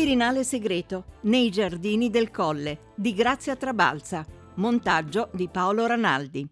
Quirinale segreto nei giardini del Colle di Grazia Trabalza. Montaggio di Paolo Ranaldi.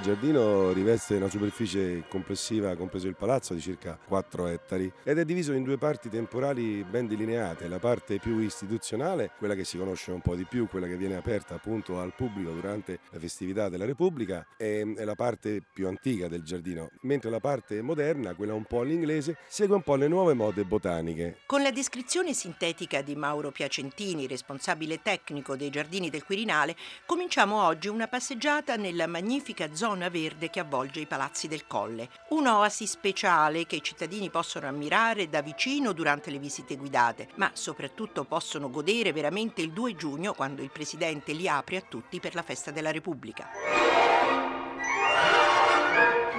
Il giardino riveste una superficie complessiva, compreso il palazzo, di circa 4 ettari ed è diviso in due parti temporali ben delineate. La parte più istituzionale, quella che si conosce un po' di più, quella che viene aperta appunto al pubblico durante le festività della Repubblica, è, la parte più antica del giardino, mentre la parte moderna, quella un po' all'inglese, segue un po' le nuove mode botaniche. Con la descrizione sintetica di Mauro Piacentini, responsabile tecnico dei giardini del Quirinale, cominciamo oggi una passeggiata nella magnifica zona zona verde che avvolge i palazzi del Colle. Un'oasi speciale che i cittadini possono ammirare da vicino durante le visite guidate, ma soprattutto possono godere veramente il 2 giugno quando il Presidente li apre a tutti per la festa della Repubblica.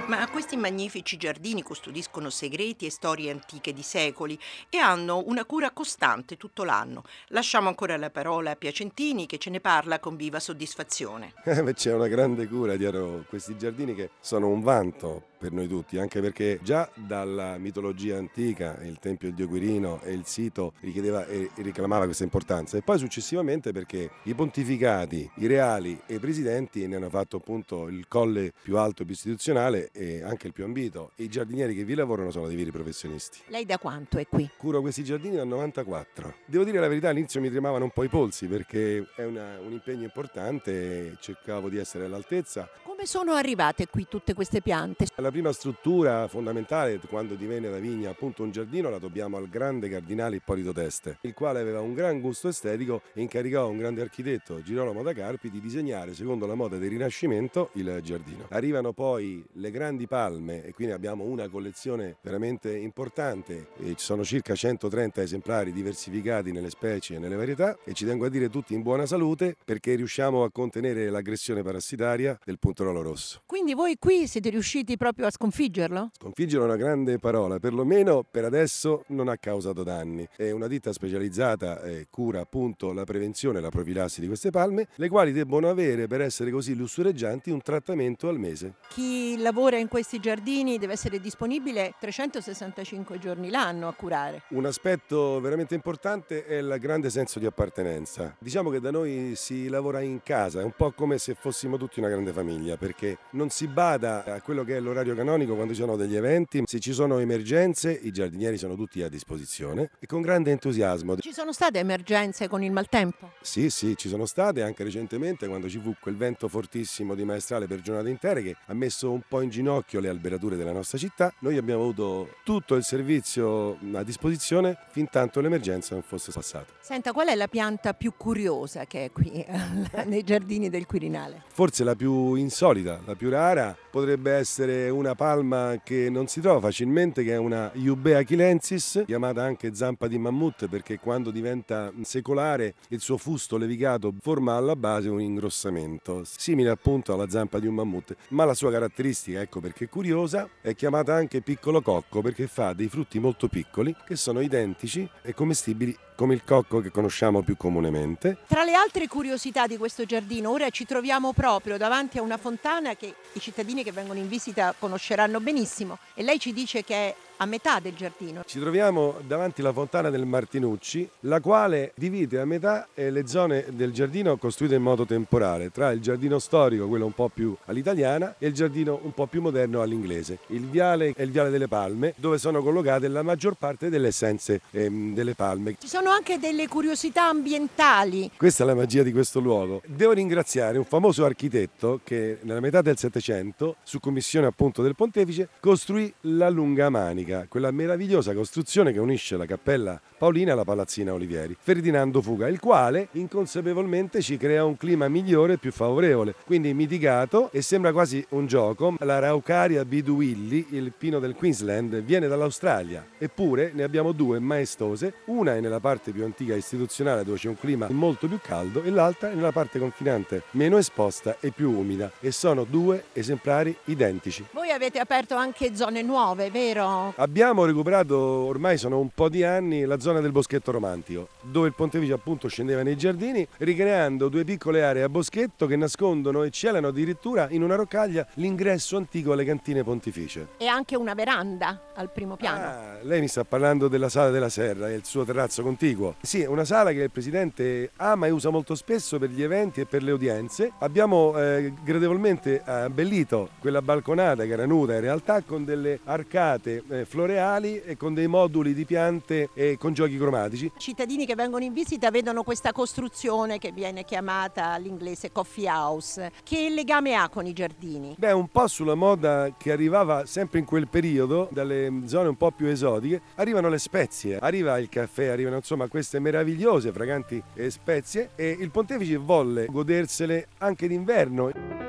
Ma questi magnifici giardini custodiscono segreti e storie antiche di secoli e hanno una cura costante tutto l'anno. Lasciamo ancora la parola a Piacentini che ce ne parla con viva soddisfazione. C'è una grande cura dietro questi giardini che sono un vanto per noi tutti, anche perché già dalla mitologia antica il Tempio del Dio Quirino e il sito richiedeva e reclamava questa importanza e poi successivamente perché i pontificati, i reali e i presidenti ne hanno fatto appunto il colle più alto e più istituzionale e anche il più ambito e i giardinieri che vi lavorano sono dei veri professionisti. Lei da quanto è qui? Curo questi giardini dal 94. Devo dire la verità, all'inizio mi tremavano un po' i polsi perché è una, un impegno importante, cercavo di essere all'altezza. Come sono arrivate qui tutte queste piante? La prima struttura fondamentale quando divenne la vigna appunto un giardino la dobbiamo al grande cardinale Ippolito Teste, il quale aveva un gran gusto estetico e incaricò un grande architetto Girolamo da Carpi di disegnare secondo la moda del Rinascimento il giardino. Arrivano poi le grandi palme e quindi abbiamo una collezione veramente importante, e ci sono circa 130 esemplari diversificati nelle specie e nelle varietà e ci tengo a dire tutti in buona salute perché riusciamo a contenere l'aggressione parassitaria del puntorolo rosso. Quindi voi qui siete riusciti proprio a sconfiggerlo? Sconfiggere è una grande parola, perlomeno per adesso non ha causato danni. È una ditta specializzata e cura appunto la prevenzione e la profilassi di queste palme, le quali debbono avere per essere così lussureggianti un trattamento al mese. Chi lavora in questi giardini deve essere disponibile 365 giorni l'anno a curare. Un aspetto veramente importante è il grande senso di appartenenza. Diciamo che da noi si lavora in casa, è un po' come se fossimo tutti una grande famiglia, perché non si bada a quello che è l'orario canonico quando ci sono degli eventi, se ci sono emergenze i giardinieri sono tutti a disposizione e con grande entusiasmo. Ci sono state emergenze con il maltempo? Sì, sì, ci sono state anche recentemente quando ci fu quel vento fortissimo di maestrale per giornate intere che ha messo un po' in ginocchio le alberature della nostra città. Noi abbiamo avuto tutto il servizio a disposizione fin tanto l'emergenza non fosse passata. Senta, qual è la pianta più curiosa che è qui nei giardini del Quirinale? Forse la più insolita, la più rara potrebbe essere una palma che non si trova facilmente, che è una Iubea chilensis, chiamata anche zampa di mammut perché quando diventa secolare il suo fusto levigato forma alla base un ingrossamento, simile appunto alla zampa di un mammut, ma la sua caratteristica, ecco perché è curiosa, è chiamata anche piccolo cocco perché fa dei frutti molto piccoli che sono identici e commestibili come il cocco che conosciamo più comunemente. Tra le altre curiosità di questo giardino, ora ci troviamo proprio davanti a una fontana che i cittadini che vengono in visita conosceranno benissimo. E lei ci dice che è a metà del giardino. Ci troviamo davanti alla fontana del Martinucci, la quale divide a metà eh, le zone del giardino costruite in modo temporale, tra il giardino storico, quello un po' più all'italiana, e il giardino un po' più moderno all'inglese. Il viale è il viale delle palme, dove sono collocate la maggior parte delle essenze ehm, delle palme. Ci sono anche delle curiosità ambientali. Questa è la magia di questo luogo. Devo ringraziare un famoso architetto che nella metà del Settecento, su commissione appunto del pontefice, costruì la lunga manica Manica, quella meravigliosa costruzione che unisce la cappella Paolina alla palazzina Olivieri, Ferdinando Fuga, il quale inconsapevolmente ci crea un clima migliore e più favorevole, quindi mitigato e sembra quasi un gioco. La Raucaria biduilli, il pino del Queensland, viene dall'Australia, eppure ne abbiamo due maestose, una è nella parte più antica istituzionale dove c'è un clima molto più caldo e l'altra è nella parte confinante, meno esposta e più umida e sono due esemplari identici. Voi avete aperto anche zone nuove, vero? Abbiamo recuperato, ormai sono un po' di anni, la zona del boschetto romantico, dove il Pontefice appunto scendeva nei giardini, ricreando due piccole aree a boschetto che nascondono e celano addirittura in una roccaglia l'ingresso antico alle cantine pontificie. E anche una veranda al primo piano. Ah, lei mi sta parlando della Sala della Serra e il suo terrazzo contiguo. Sì, è una sala che il Presidente ama e usa molto spesso per gli eventi e per le udienze. Abbiamo eh, gradevolmente abbellito quella balconata che era nuda in realtà con delle arcate eh, floreali e con dei moduli di piante e con giochi cromatici. I cittadini che vengono in visita vedono questa costruzione che viene chiamata all'inglese coffee house. Che legame ha con i giardini? Beh, un po' sulla moda che arrivava sempre in quel periodo, dalle zone un po' più esotiche, arrivano le spezie, arriva il caffè, arrivano insomma queste meravigliose, fraganti spezie e il pontefice volle godersele anche d'inverno.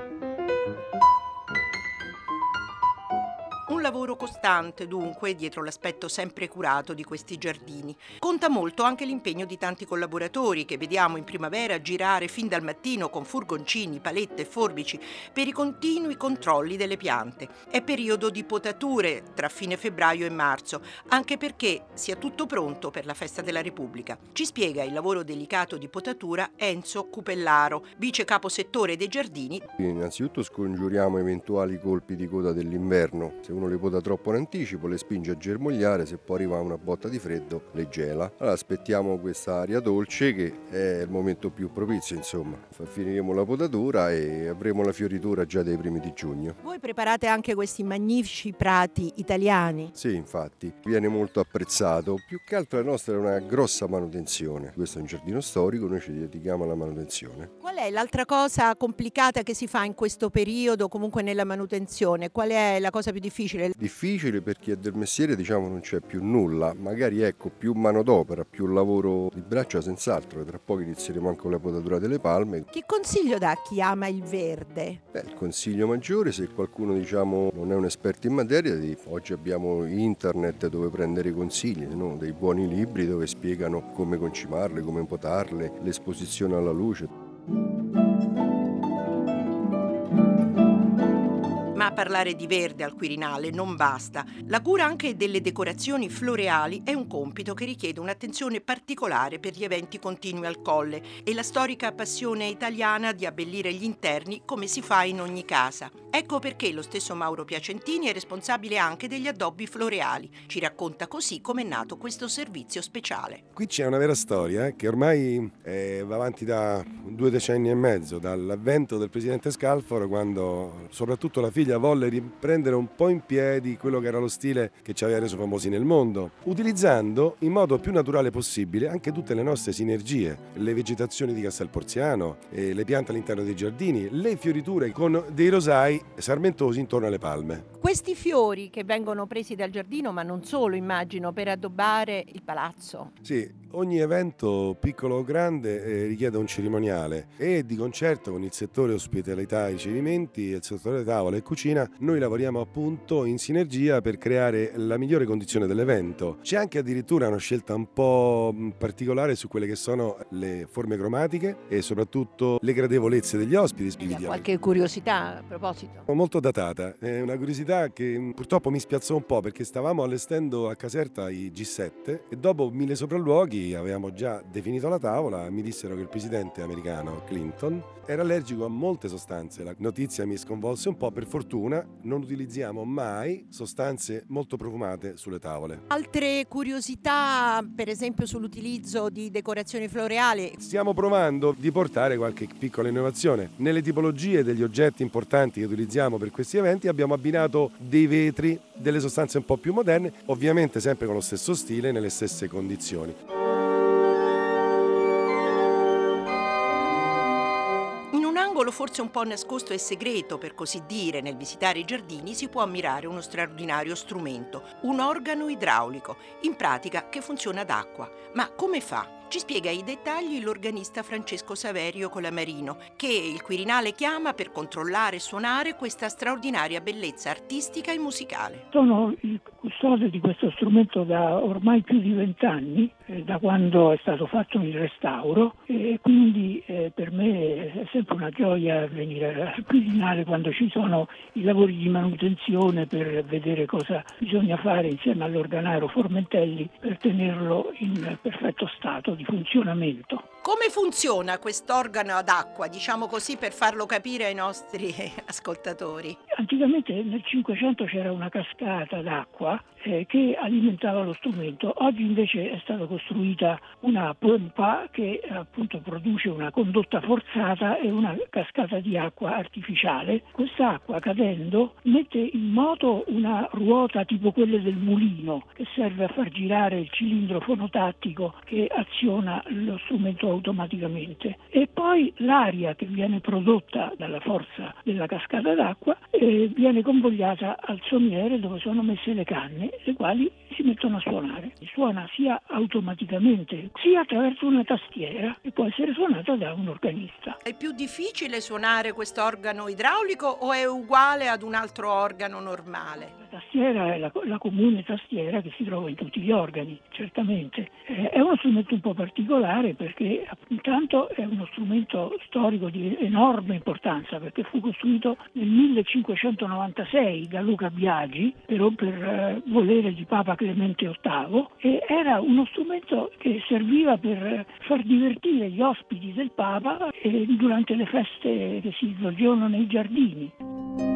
Lavoro costante, dunque, dietro l'aspetto sempre curato di questi giardini. Conta molto anche l'impegno di tanti collaboratori che vediamo in primavera girare fin dal mattino con furgoncini, palette e forbici per i continui controlli delle piante. È periodo di potature tra fine febbraio e marzo, anche perché sia tutto pronto per la festa della Repubblica. Ci spiega il lavoro delicato di potatura Enzo Cupellaro, vice capo settore dei giardini. Innanzitutto scongiuriamo eventuali colpi di coda dell'inverno. Se uno le poda troppo in anticipo, le spinge a germogliare, se poi arriva una botta di freddo le gela. Allora aspettiamo questa aria dolce che è il momento più propizio, insomma. Finiremo la potatura e avremo la fioritura già dai primi di giugno. Voi preparate anche questi magnifici prati italiani? Sì, infatti, viene molto apprezzato. Più che altro la nostra è una grossa manutenzione. Questo è un giardino storico, noi ci dedichiamo alla manutenzione. Qual è l'altra cosa complicata che si fa in questo periodo, comunque nella manutenzione? Qual è la cosa più difficile? difficile. Difficile perché del mestiere diciamo non c'è più nulla, magari ecco più manodopera, più lavoro di braccia senz'altro, tra poco inizieremo anche con la potatura delle palme. Che consiglio dà a chi ama il verde? Beh, il consiglio maggiore se qualcuno diciamo non è un esperto in materia, oggi abbiamo internet dove prendere consigli, no? dei buoni libri dove spiegano come concimarle, come potarle, l'esposizione alla luce. Ma parlare di verde al Quirinale non basta. La cura anche delle decorazioni floreali è un compito che richiede un'attenzione particolare per gli eventi continui al colle e la storica passione italiana di abbellire gli interni come si fa in ogni casa. Ecco perché lo stesso Mauro Piacentini è responsabile anche degli addobbi floreali. Ci racconta così come è nato questo servizio speciale. Qui c'è una vera storia che ormai eh, va avanti da due decenni e mezzo, dall'avvento del presidente Scalfaro, quando soprattutto la figlia volle riprendere un po' in piedi quello che era lo stile che ci aveva reso famosi nel mondo, utilizzando in modo più naturale possibile anche tutte le nostre sinergie, le vegetazioni di Castel Porziano, eh, le piante all'interno dei giardini, le fioriture con dei rosai sarmentosi intorno alle palme. Questi fiori che vengono presi dal giardino, ma non solo immagino, per addobbare il palazzo. Sì, ogni evento, piccolo o grande, eh, richiede un cerimoniale e di concerto con il settore ospitalità e ricevimenti il settore tavola e cucina, noi lavoriamo appunto in sinergia per creare la migliore condizione dell'evento. C'è anche addirittura una scelta un po' particolare su quelle che sono le forme cromatiche e soprattutto le gradevolezze degli ospiti. Qualche curiosità a proposito? Molto datata, è una curiosità che purtroppo mi spiazzò un po' perché stavamo allestendo a Caserta i G7 e dopo mille sopralluoghi avevamo già definito la tavola, mi dissero che il presidente americano Clinton era allergico a molte sostanze. La notizia mi sconvolse un po', per fortuna non utilizziamo mai sostanze molto profumate sulle tavole. Altre curiosità, per esempio sull'utilizzo di decorazioni floreali? Stiamo provando di portare qualche piccola innovazione. Nelle tipologie degli oggetti importanti che utilizziamo per questi eventi abbiamo abbinato dei vetri, delle sostanze un po' più moderne, ovviamente sempre con lo stesso stile, nelle stesse condizioni. Angolo forse un po' nascosto e segreto, per così dire, nel visitare i giardini si può ammirare uno straordinario strumento, un organo idraulico, in pratica che funziona ad acqua. Ma come fa? Ci spiega i dettagli l'organista Francesco Saverio Colamarino, che il Quirinale chiama per controllare e suonare questa straordinaria bellezza artistica e musicale. Sono il custode di questo strumento da ormai più di vent'anni, eh, da quando è stato fatto il restauro e quindi eh, per me è sempre una gioia venire al Quirinale quando ci sono i lavori di manutenzione per vedere cosa bisogna fare insieme all'organaro Formentelli per tenerlo in perfetto stato di funzionamento. Come funziona quest'organo ad acqua, diciamo così per farlo capire ai nostri ascoltatori? Anticamente nel Cinquecento c'era una cascata d'acqua eh, che alimentava lo strumento. Oggi invece è stata costruita una pompa che appunto produce una condotta forzata e una cascata di acqua artificiale. Quest'acqua cadendo mette in moto una ruota tipo quelle del mulino che serve a far girare il cilindro fonotattico che aziona lo strumento automaticamente e poi l'aria che viene prodotta dalla forza della cascata d'acqua eh, viene convogliata al sommiere dove sono messe le canne le quali si mettono a suonare. Suona sia automaticamente sia attraverso una tastiera che può essere suonata da un organista. È più difficile suonare questo organo idraulico o è uguale ad un altro organo normale? Tastiera è la, la comune tastiera che si trova in tutti gli organi, certamente. Eh, è uno strumento un po' particolare perché intanto è uno strumento storico di enorme importanza perché fu costruito nel 1596 da Luca Biagi però per eh, volere di Papa Clemente VIII e era uno strumento che serviva per far divertire gli ospiti del Papa eh, durante le feste che si svolgevano nei giardini.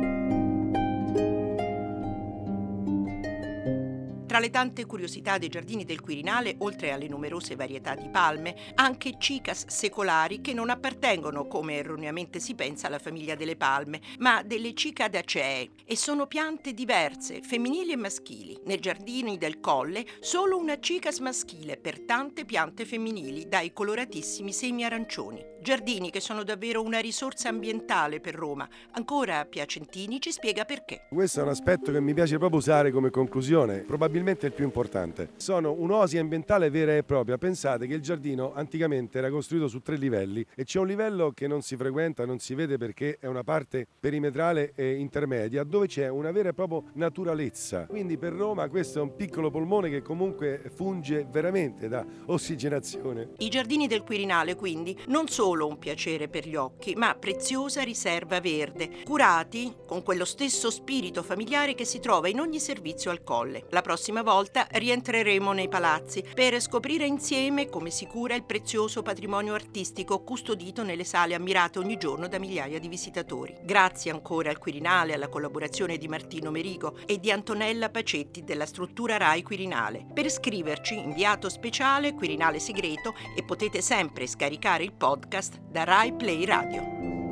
Tra le tante curiosità dei giardini del Quirinale, oltre alle numerose varietà di palme, anche cicas secolari che non appartengono, come erroneamente si pensa, alla famiglia delle palme, ma delle cicadacee e sono piante diverse, femminili e maschili. Nei giardini del Colle solo una cicas maschile per tante piante femminili dai coloratissimi semi arancioni. Giardini che sono davvero una risorsa ambientale per Roma. Ancora Piacentini ci spiega perché. Questo è un aspetto che mi piace proprio usare come conclusione, probabilmente il più importante. Sono un'osi ambientale vera e propria. Pensate che il giardino anticamente era costruito su tre livelli e c'è un livello che non si frequenta, non si vede perché è una parte perimetrale e intermedia dove c'è una vera e propria naturalezza. Quindi per Roma questo è un piccolo polmone che comunque funge veramente da ossigenazione. I giardini del Quirinale quindi non solo solo un piacere per gli occhi, ma preziosa riserva verde, curati con quello stesso spirito familiare che si trova in ogni servizio al colle. La prossima volta rientreremo nei palazzi per scoprire insieme come si cura il prezioso patrimonio artistico custodito nelle sale ammirate ogni giorno da migliaia di visitatori. Grazie ancora al Quirinale, alla collaborazione di Martino Merigo e di Antonella Pacetti della struttura RAI Quirinale. Per scriverci, inviato speciale Quirinale Segreto e potete sempre scaricare il podcast da Rai Play Radio.